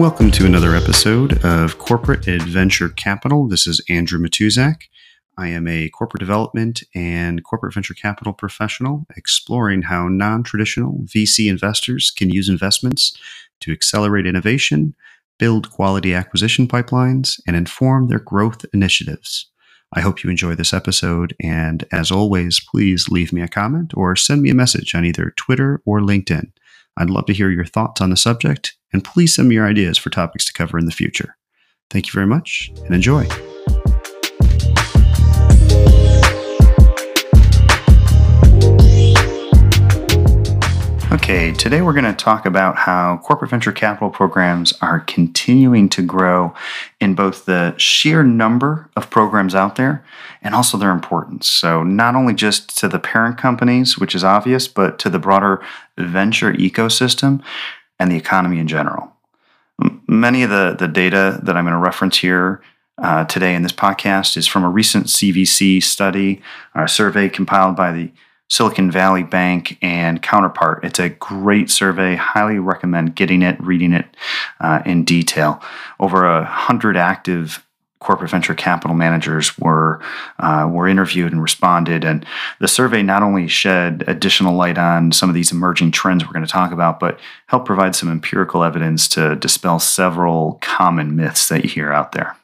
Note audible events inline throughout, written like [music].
Welcome to another episode of Corporate Adventure Capital. This is Andrew Matuzak. I am a corporate development and corporate venture capital professional exploring how non traditional VC investors can use investments to accelerate innovation, build quality acquisition pipelines, and inform their growth initiatives. I hope you enjoy this episode. And as always, please leave me a comment or send me a message on either Twitter or LinkedIn. I'd love to hear your thoughts on the subject, and please send me your ideas for topics to cover in the future. Thank you very much and enjoy. Okay, today we're going to talk about how corporate venture capital programs are continuing to grow in both the sheer number of programs out there and also their importance. So, not only just to the parent companies, which is obvious, but to the broader venture ecosystem and the economy in general. Many of the, the data that I'm going to reference here uh, today in this podcast is from a recent CVC study, a survey compiled by the Silicon Valley Bank and Counterpart. It's a great survey. Highly recommend getting it, reading it uh, in detail. Over a hundred active corporate venture capital managers were uh, were interviewed and responded. And the survey not only shed additional light on some of these emerging trends we're going to talk about, but helped provide some empirical evidence to dispel several common myths that you hear out there.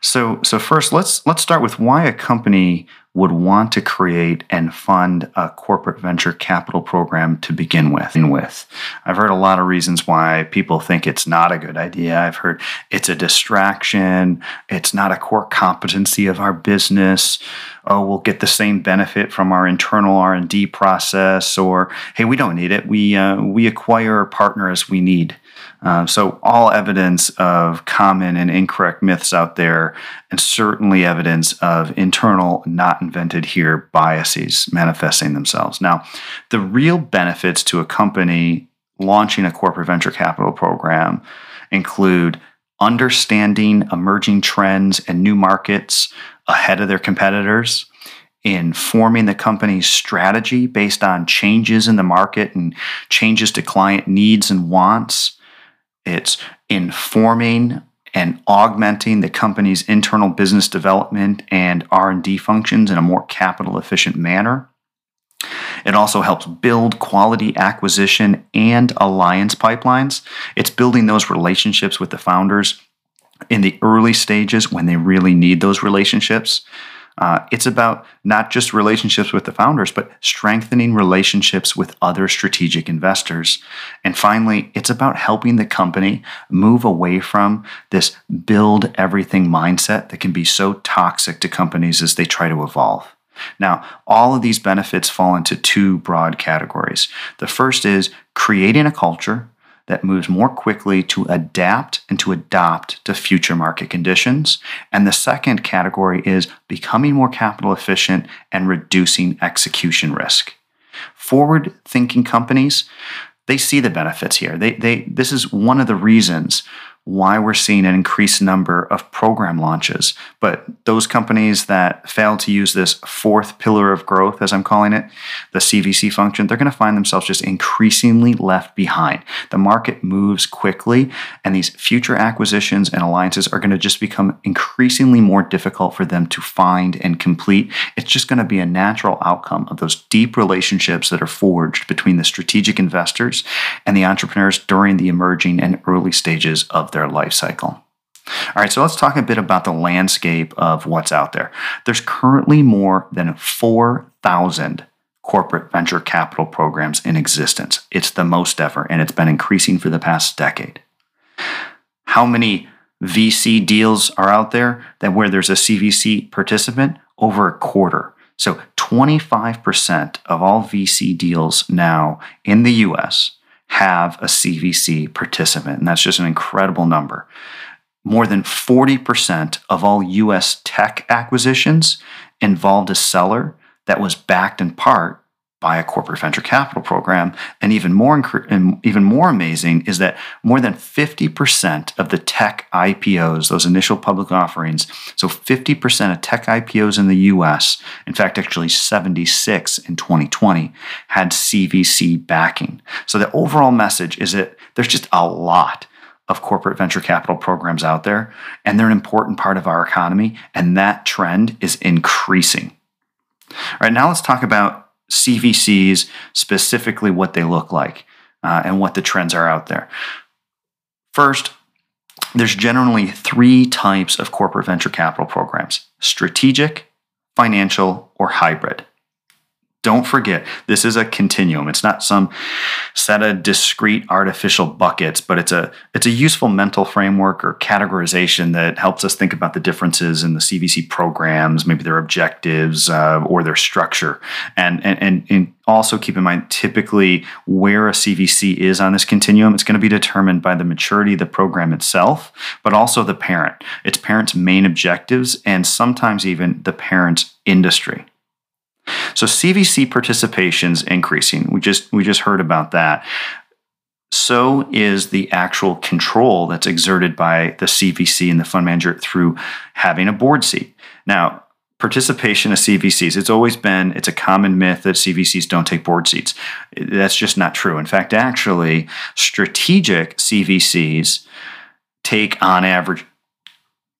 So, so first, let's let's start with why a company would want to create and fund a corporate venture capital program to begin with. with. I've heard a lot of reasons why people think it's not a good idea. I've heard it's a distraction, it's not a core competency of our business. Oh, we'll get the same benefit from our internal R&D process or hey, we don't need it. We uh, we acquire a partner as we need. Uh, so, all evidence of common and incorrect myths out there, and certainly evidence of internal, not invented here biases manifesting themselves. Now, the real benefits to a company launching a corporate venture capital program include understanding emerging trends and new markets ahead of their competitors informing the company's strategy based on changes in the market and changes to client needs and wants it's informing and augmenting the company's internal business development and R&D functions in a more capital efficient manner. It also helps build quality acquisition and alliance pipelines. It's building those relationships with the founders in the early stages when they really need those relationships. Uh, it's about not just relationships with the founders, but strengthening relationships with other strategic investors. And finally, it's about helping the company move away from this build everything mindset that can be so toxic to companies as they try to evolve. Now, all of these benefits fall into two broad categories. The first is creating a culture that moves more quickly to adapt and to adopt to future market conditions. And the second category is becoming more capital efficient and reducing execution risk. Forward thinking companies, they see the benefits here. They, they, this is one of the reasons why we're seeing an increased number of program launches. But those companies that fail to use this fourth pillar of growth, as I'm calling it, the CVC function, they're going to find themselves just increasingly left behind. The market moves quickly, and these future acquisitions and alliances are going to just become increasingly more difficult for them to find and complete. It's just going to be a natural outcome of those deep relationships that are forged between the strategic investors and the entrepreneurs during the emerging and early stages of their life cycle. All right, so let's talk a bit about the landscape of what's out there. There's currently more than 4,000 corporate venture capital programs in existence. It's the most ever, and it's been increasing for the past decade. How many VC deals are out there that where there's a CVC participant? Over a quarter. So 25% of all VC deals now in the US have a CVC participant. And that's just an incredible number. More than 40% of all US tech acquisitions involved a seller that was backed in part by a corporate venture capital program. And even more, and even more amazing is that more than 50% of the tech IPOs, those initial public offerings, so 50% of tech IPOs in the US, in fact, actually 76 in 2020, had CVC backing. So the overall message is that there's just a lot of corporate venture capital programs out there, and they're an important part of our economy, and that trend is increasing. All right, now let's talk about CVCs, specifically what they look like uh, and what the trends are out there. First, there's generally three types of corporate venture capital programs strategic, financial, or hybrid. Don't forget, this is a continuum. It's not some set of discrete artificial buckets, but it's a it's a useful mental framework or categorization that helps us think about the differences in the CVC programs, maybe their objectives uh, or their structure, and, and and and also keep in mind typically where a CVC is on this continuum. It's going to be determined by the maturity of the program itself, but also the parent, its parent's main objectives, and sometimes even the parent's industry. So CVC participation is increasing. We just we just heard about that. So is the actual control that's exerted by the CVC and the fund manager through having a board seat. Now, participation of CVCs, it's always been it's a common myth that CVCs don't take board seats. That's just not true. In fact, actually, strategic CVCs take on average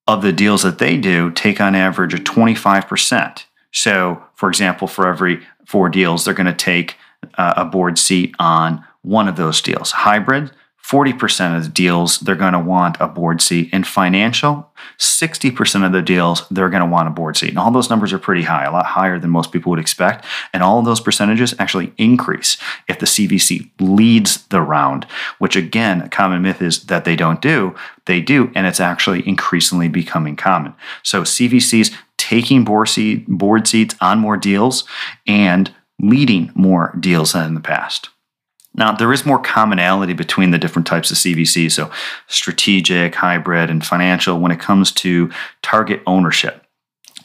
of the deals that they do take on average a 25% so, for example, for every four deals, they're going to take uh, a board seat on one of those deals. Hybrid, 40% of the deals, they're going to want a board seat. In financial, 60% of the deals, they're going to want a board seat. And all those numbers are pretty high, a lot higher than most people would expect. And all of those percentages actually increase if the CVC leads the round, which again, a common myth is that they don't do. They do, and it's actually increasingly becoming common. So CVCs taking board, seat, board seats on more deals and leading more deals than in the past. Now, there is more commonality between the different types of CVC, so strategic, hybrid, and financial when it comes to target ownership.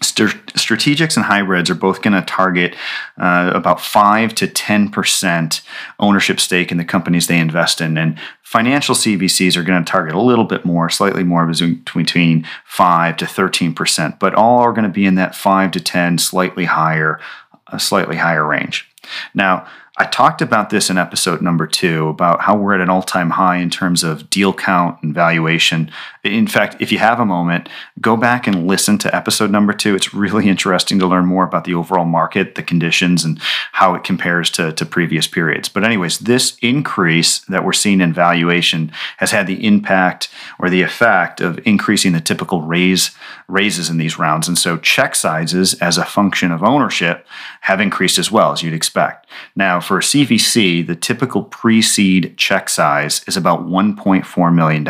Strategics and hybrids are both going to target uh, about 5 to 10% ownership stake in the companies they invest in. And financial CVCs are going to target a little bit more, slightly more between 5 to 13%, but all are going to be in that 5 to 10, slightly higher, a slightly higher range. Now, I talked about this in episode number two about how we're at an all time high in terms of deal count and valuation. In fact, if you have a moment, go back and listen to episode number two. It's really [laughs] interesting to learn more about the overall market, the conditions, and how it compares to, to previous periods. But, anyways, this increase that we're seeing in valuation has had the impact or the effect of increasing the typical raise raises in these rounds. And so, check sizes as a function of ownership have increased as well, as you'd expect. Now, for a CVC, the typical pre seed check size is about $1.4 million,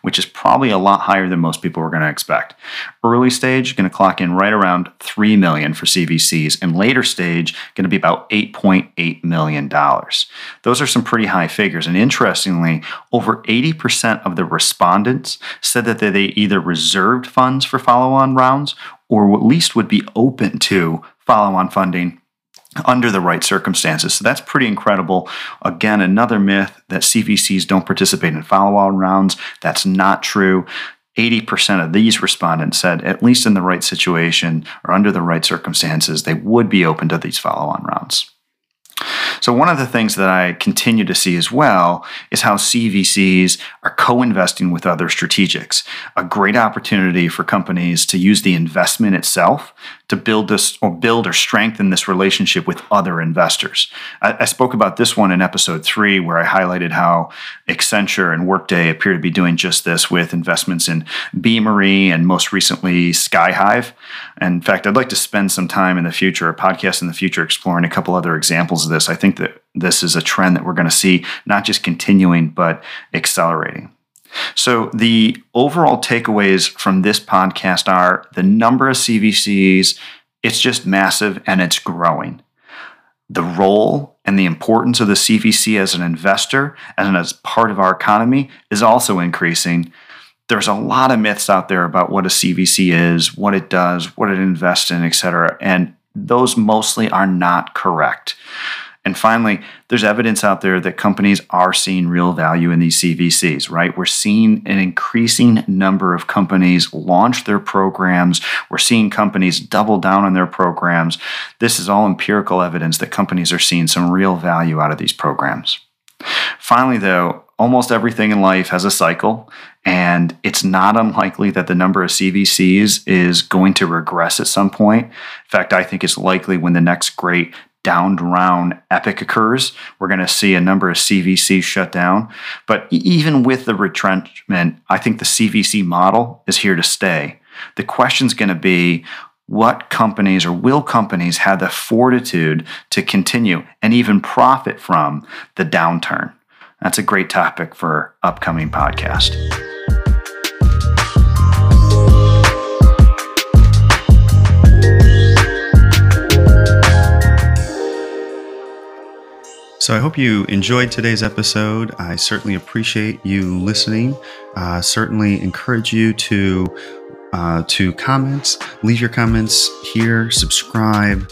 which is probably a lot higher than most people were going to expect. Early stage, going to clock in right around 3 million for CVCs, and later stage, going to be about $8.8 million. Those are some pretty high figures. And interestingly, over 80% of the respondents said that they either reserved funds for follow on rounds or at least would be open to follow on funding under the right circumstances. So that's pretty incredible. Again, another myth that CVCs don't participate in follow on rounds. That's not true. 80% of these respondents said, at least in the right situation or under the right circumstances, they would be open to these follow on rounds. So, one of the things that I continue to see as well is how CVCs are co investing with other strategics. A great opportunity for companies to use the investment itself to build this or build or strengthen this relationship with other investors. I, I, spoke about this one in episode three, where I highlighted how Accenture and Workday appear to be doing just this with investments in Beamery and most recently Skyhive. And in fact, I'd like to spend some time in the future, a podcast in the future, exploring a couple other examples of this. I think that this is a trend that we're going to see not just continuing, but accelerating. So, the overall takeaways from this podcast are the number of CVCs, it's just massive and it's growing. The role and the importance of the CVC as an investor and as part of our economy is also increasing. There's a lot of myths out there about what a CVC is, what it does, what it invests in, et cetera, and those mostly are not correct. And finally, there's evidence out there that companies are seeing real value in these CVCs, right? We're seeing an increasing number of companies launch their programs. We're seeing companies double down on their programs. This is all empirical evidence that companies are seeing some real value out of these programs. Finally, though, almost everything in life has a cycle, and it's not unlikely that the number of CVCs is going to regress at some point. In fact, I think it's likely when the next great downed round epic occurs, we're going to see a number of CVCs shut down. But even with the retrenchment, I think the CVC model is here to stay. The question's going to be what companies or will companies have the fortitude to continue and even profit from the downturn? That's a great topic for upcoming podcast. So I hope you enjoyed today's episode. I certainly appreciate you listening. Uh, certainly encourage you to uh, to comments. Leave your comments here. Subscribe.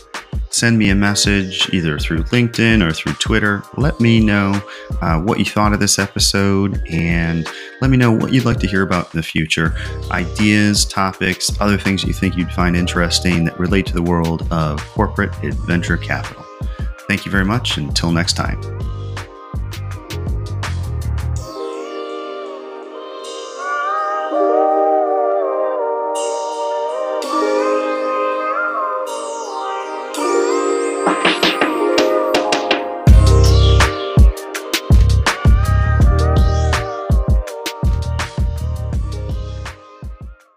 Send me a message either through LinkedIn or through Twitter. Let me know uh, what you thought of this episode and let me know what you'd like to hear about in the future. Ideas, topics, other things you think you'd find interesting that relate to the world of corporate adventure capital. Thank you very much. Until next time.